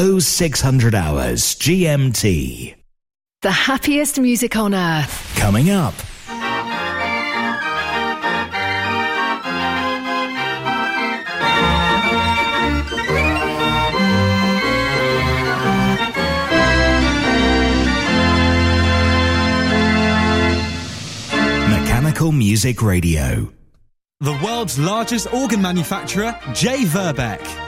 It's 0600 hours GMT. The happiest music on earth. Coming up. Mechanical Music Radio. The world's largest organ manufacturer, J. Verbeeck.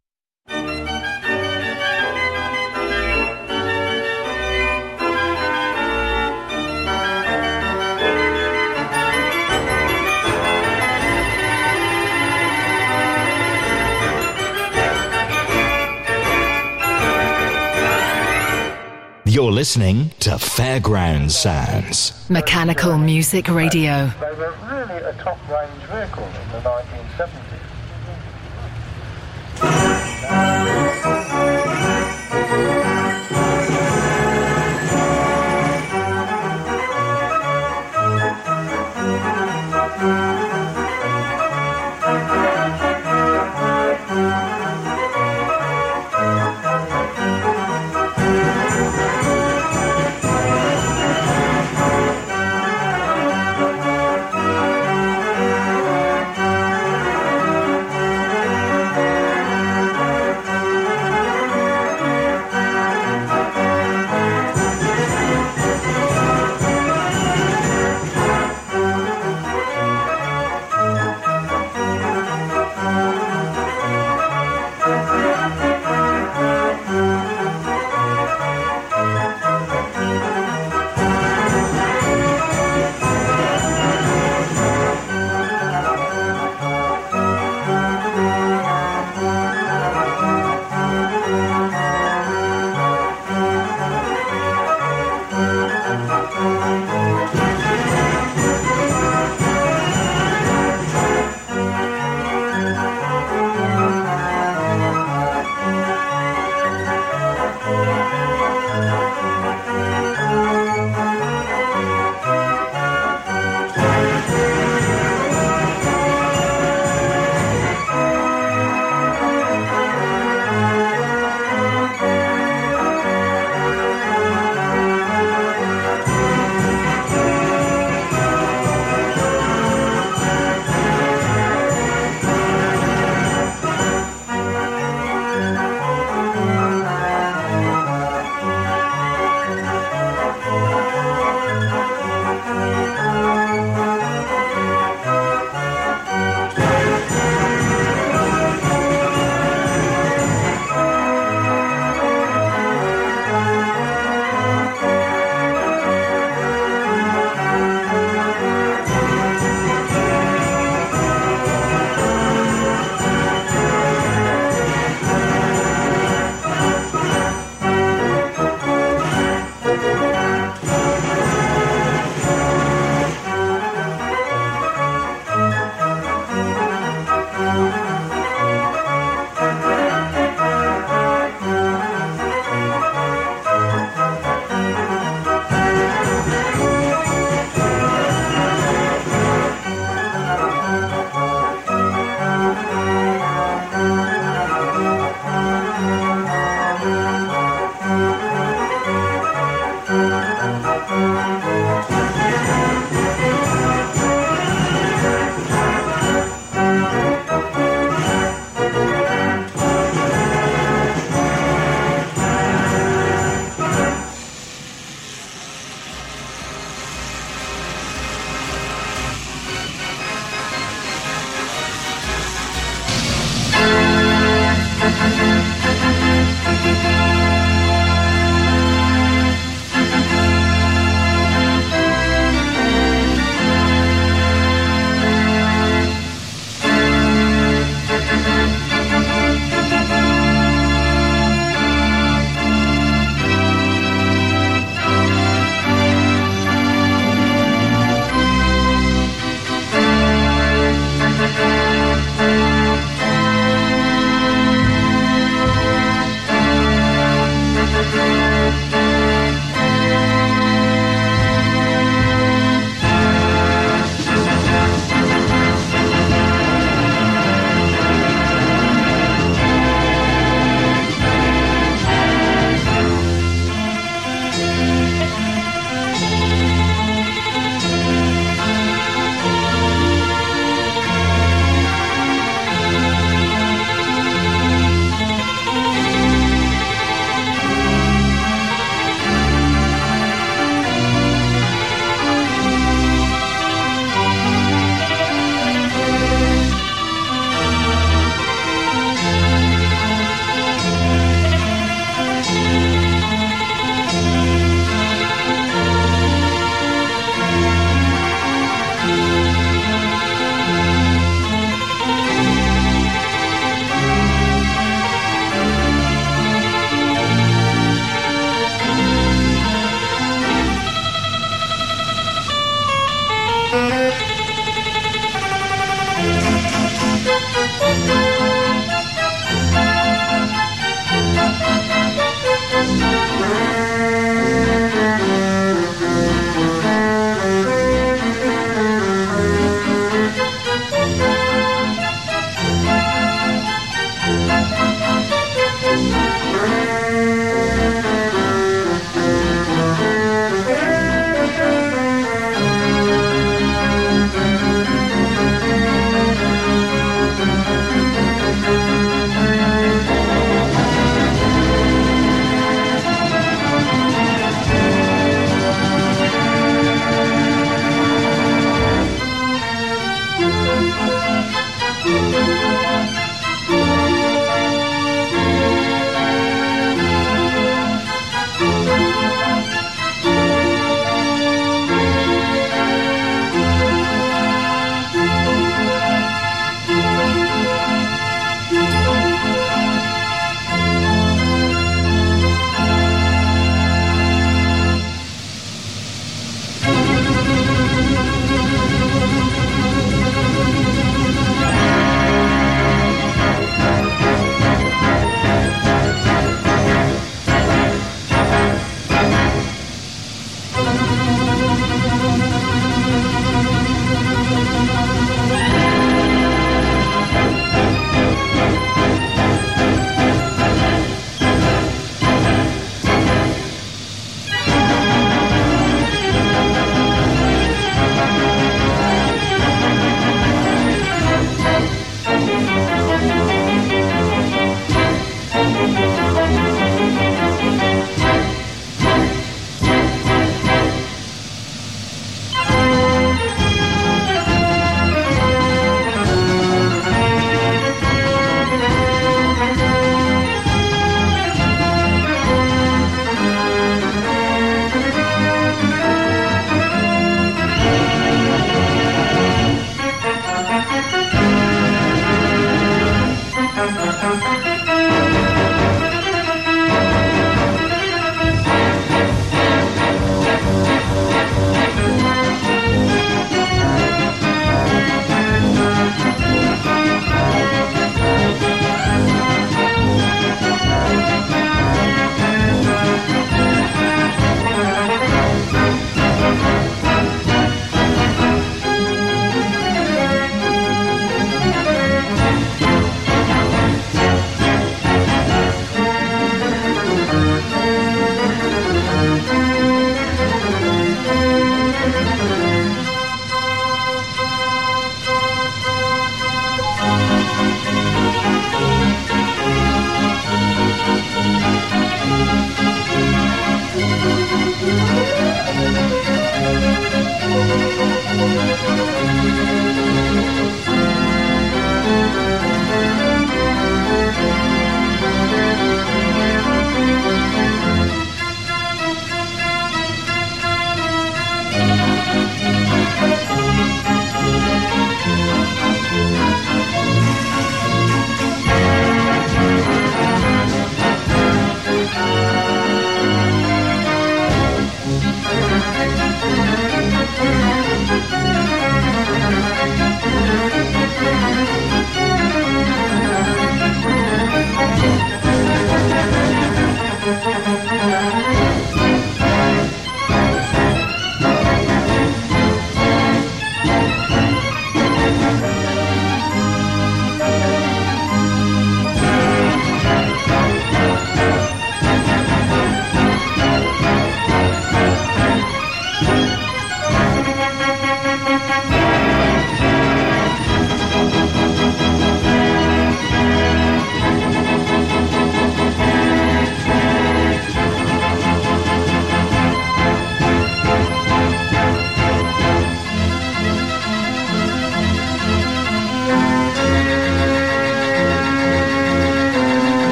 You're listening to Fairground Sounds. Mechanical Music Radio. They were really a top range vehicle in the 1970s.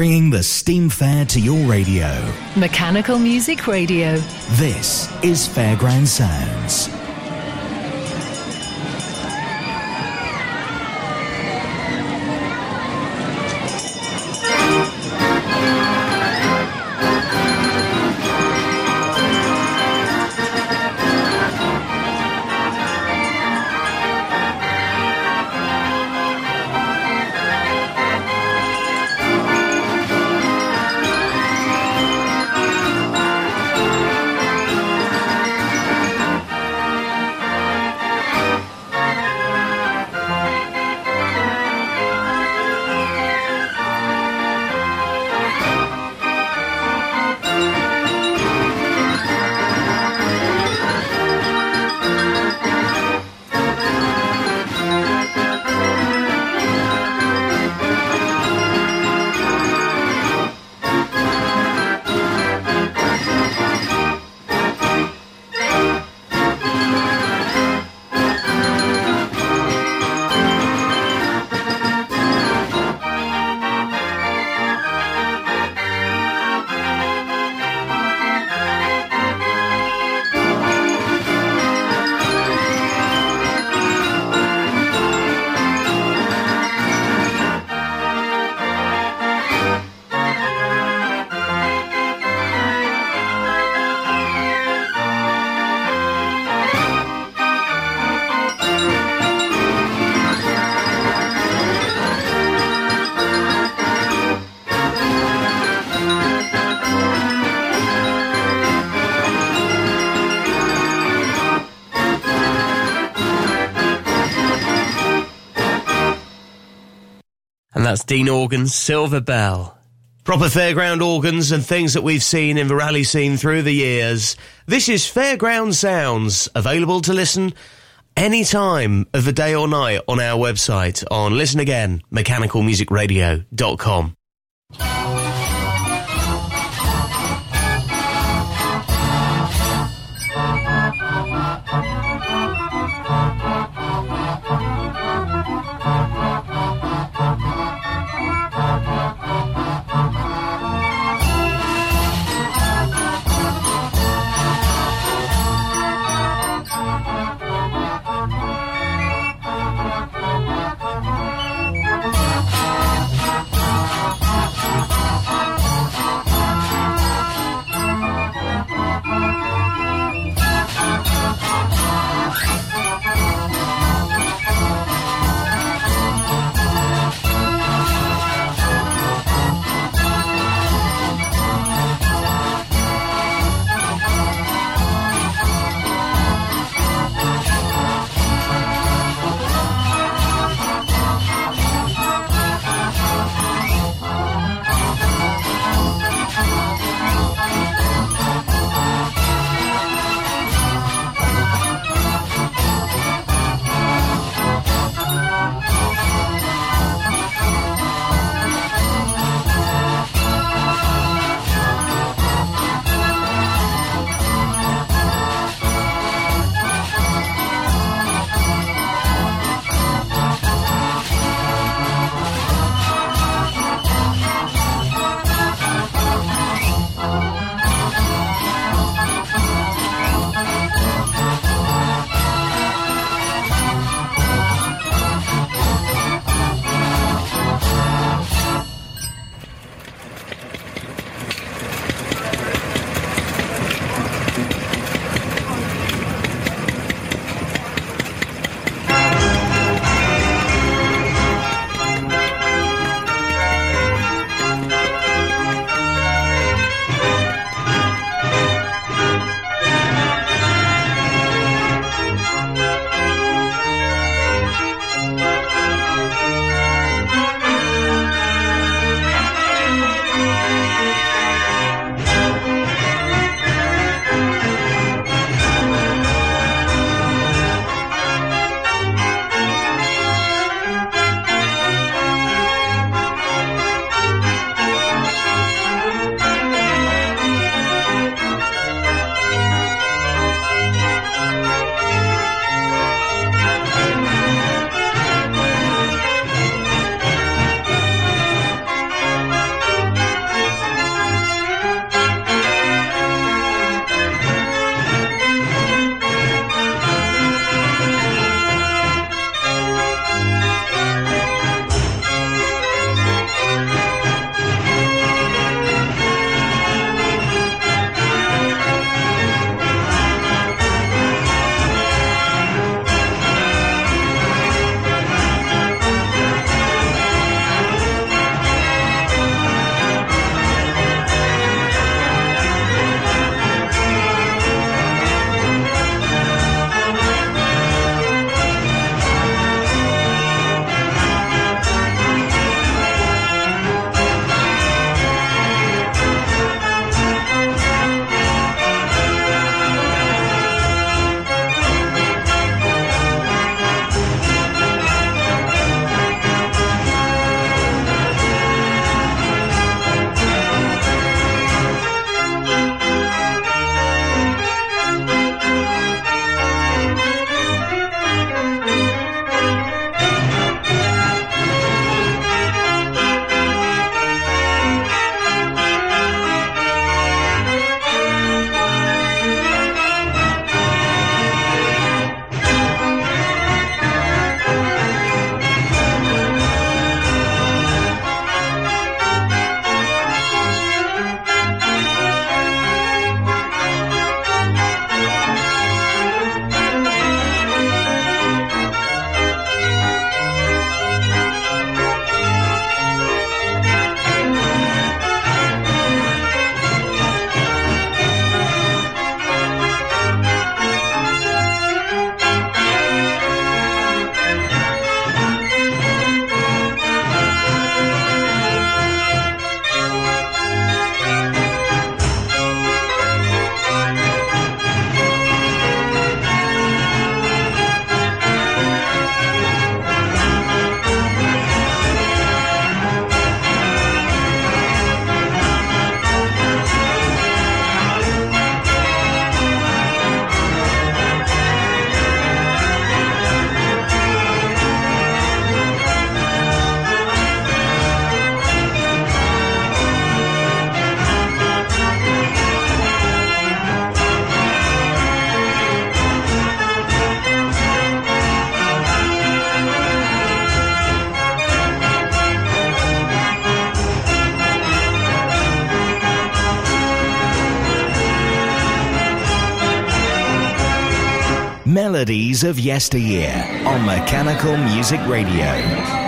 Bringing the steam fair to your radio. Mechanical Music Radio. This is Fairground Sounds. That's Dean Organ's Silver Bell. Proper fairground organs and things that we've seen in the rally scene through the years. This is Fairground Sounds, available to listen any time of the day or night on our website on Listen Again, mechanicalmusicradio.com. of yesteryear on Mechanical Music Radio.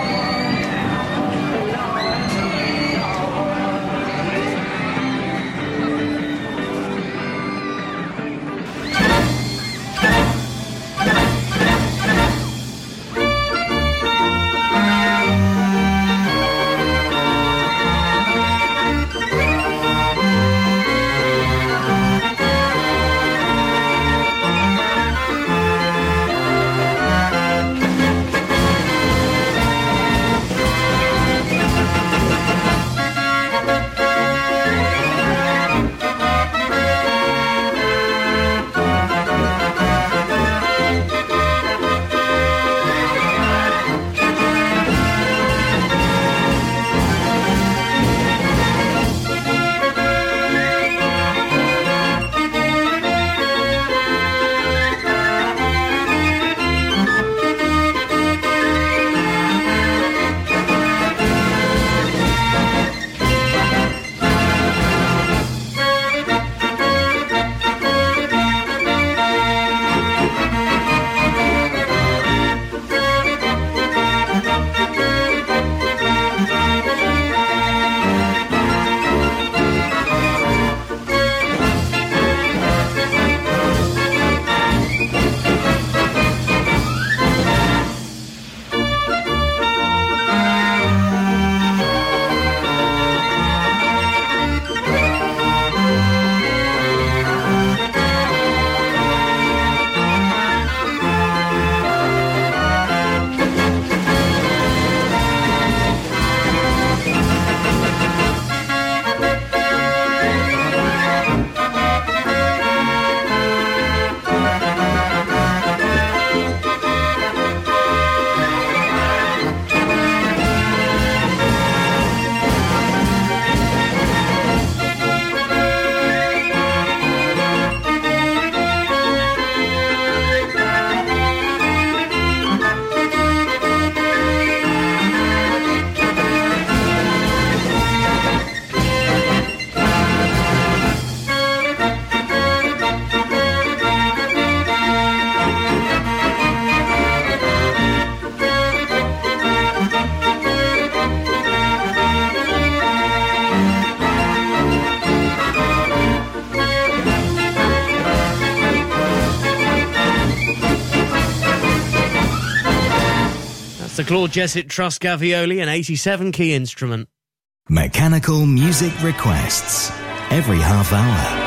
Claude Jessett Truscavioli, an 87 key instrument. Mechanical music requests every half hour.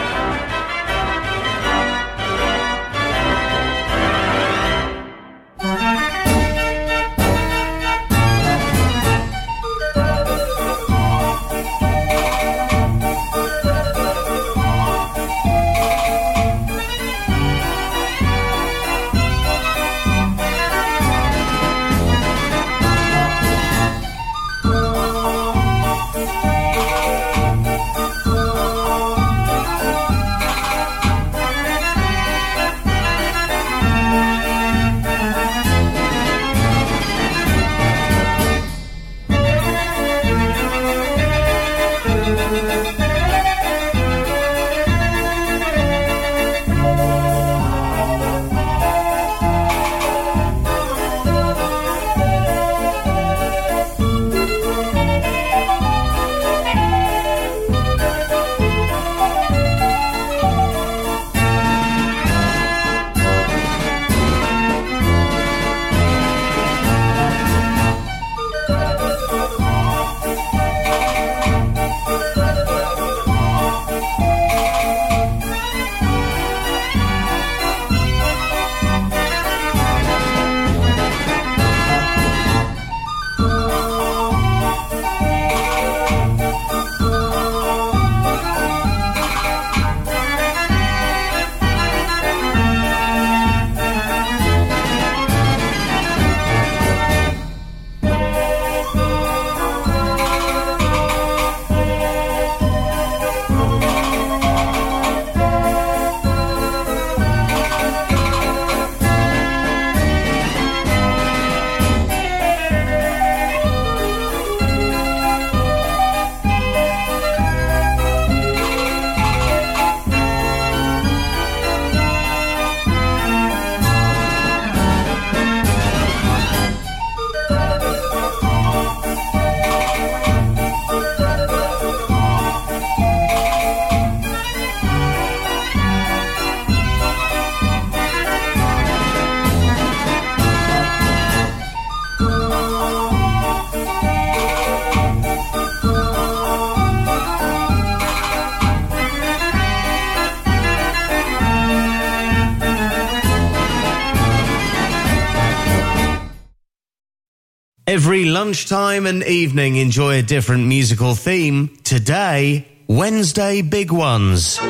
Every lunchtime and evening, enjoy a different musical theme. Today, Wednesday Big Ones. An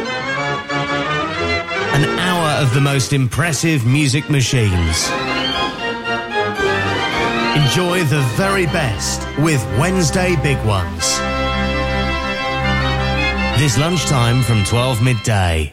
hour of the most impressive music machines. Enjoy the very best with Wednesday Big Ones. This lunchtime from 12 midday.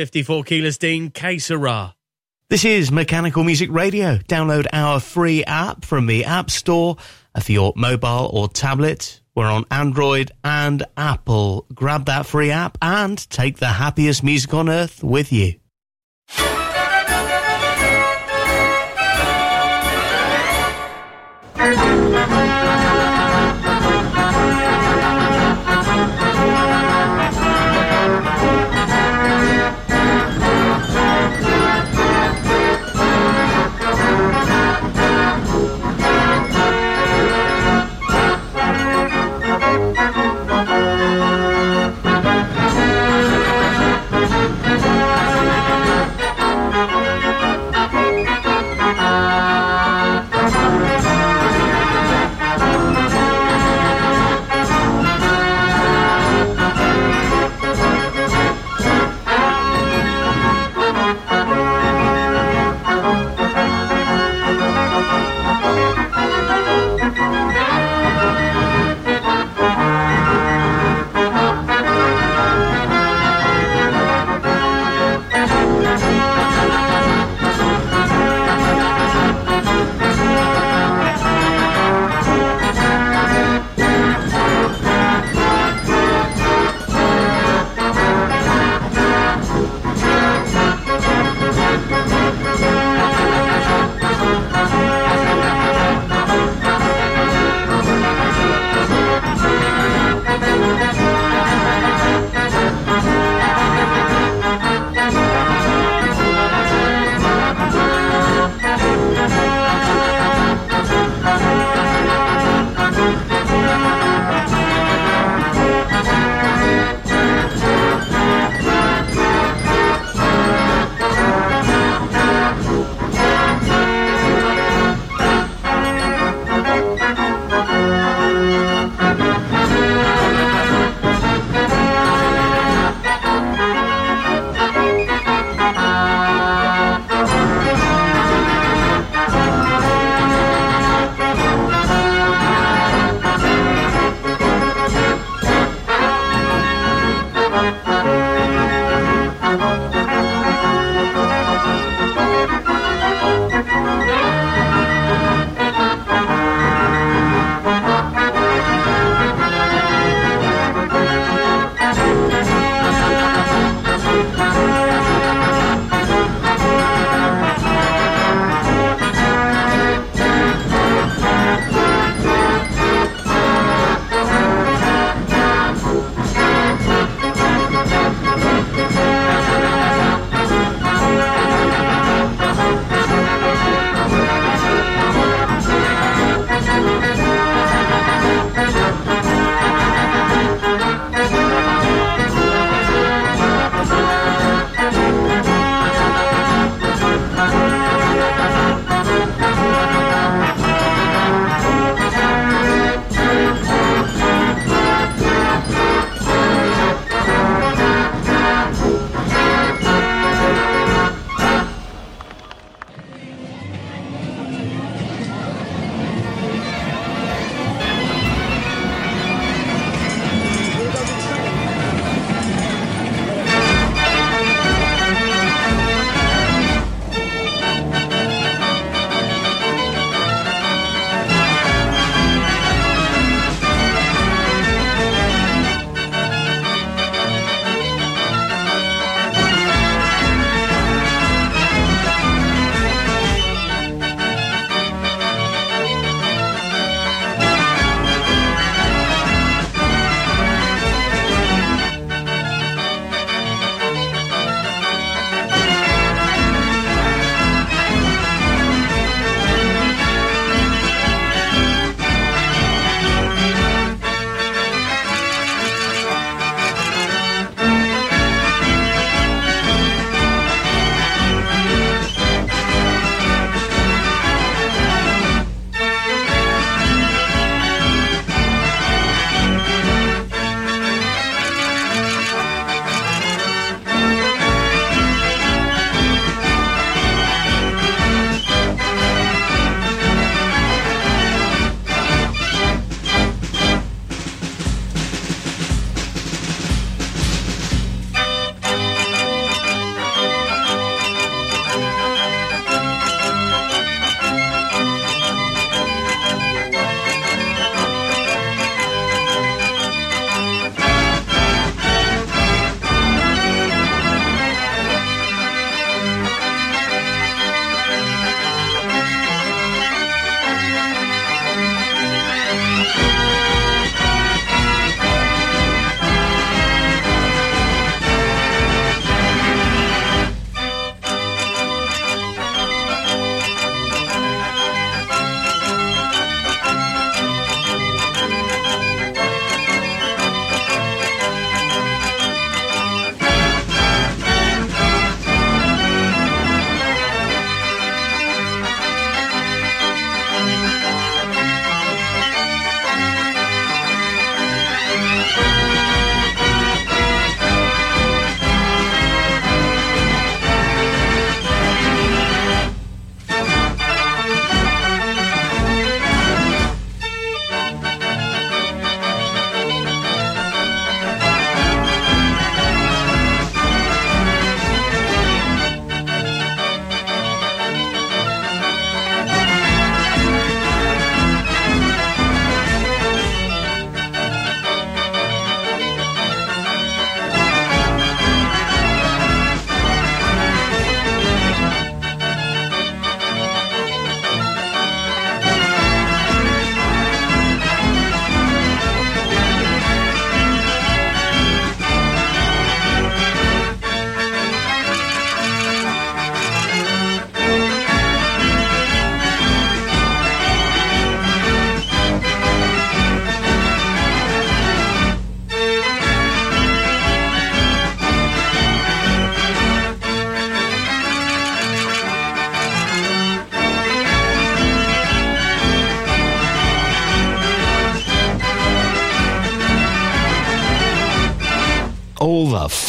54 kilos, Dean Kesara. This is Mechanical Music Radio. Download our free app from the App Store uh, for your mobile or tablet. We're on Android and Apple. Grab that free app and take the happiest music on earth with you.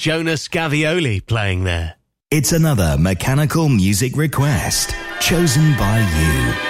Ex Jonas Gavioli playing there. It's another mechanical music request chosen by you.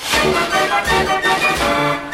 ななななななな。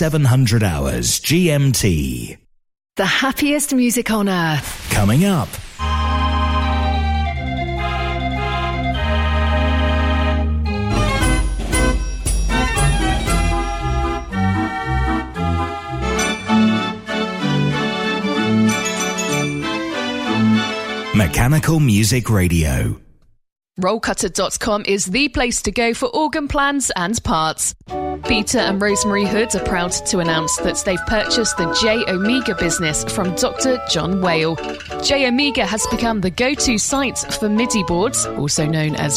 It's 0700 hours GMT. The happiest music on earth. Coming up. Mechanical Music Radio. Rollcutter.com is the place to go for organ plans and parts. Peter and Rosemary Hood are proud to announce that they've purchased the J Omega business from Dr. John Whale. J Omega has become the go to site for MIDI boards, also known as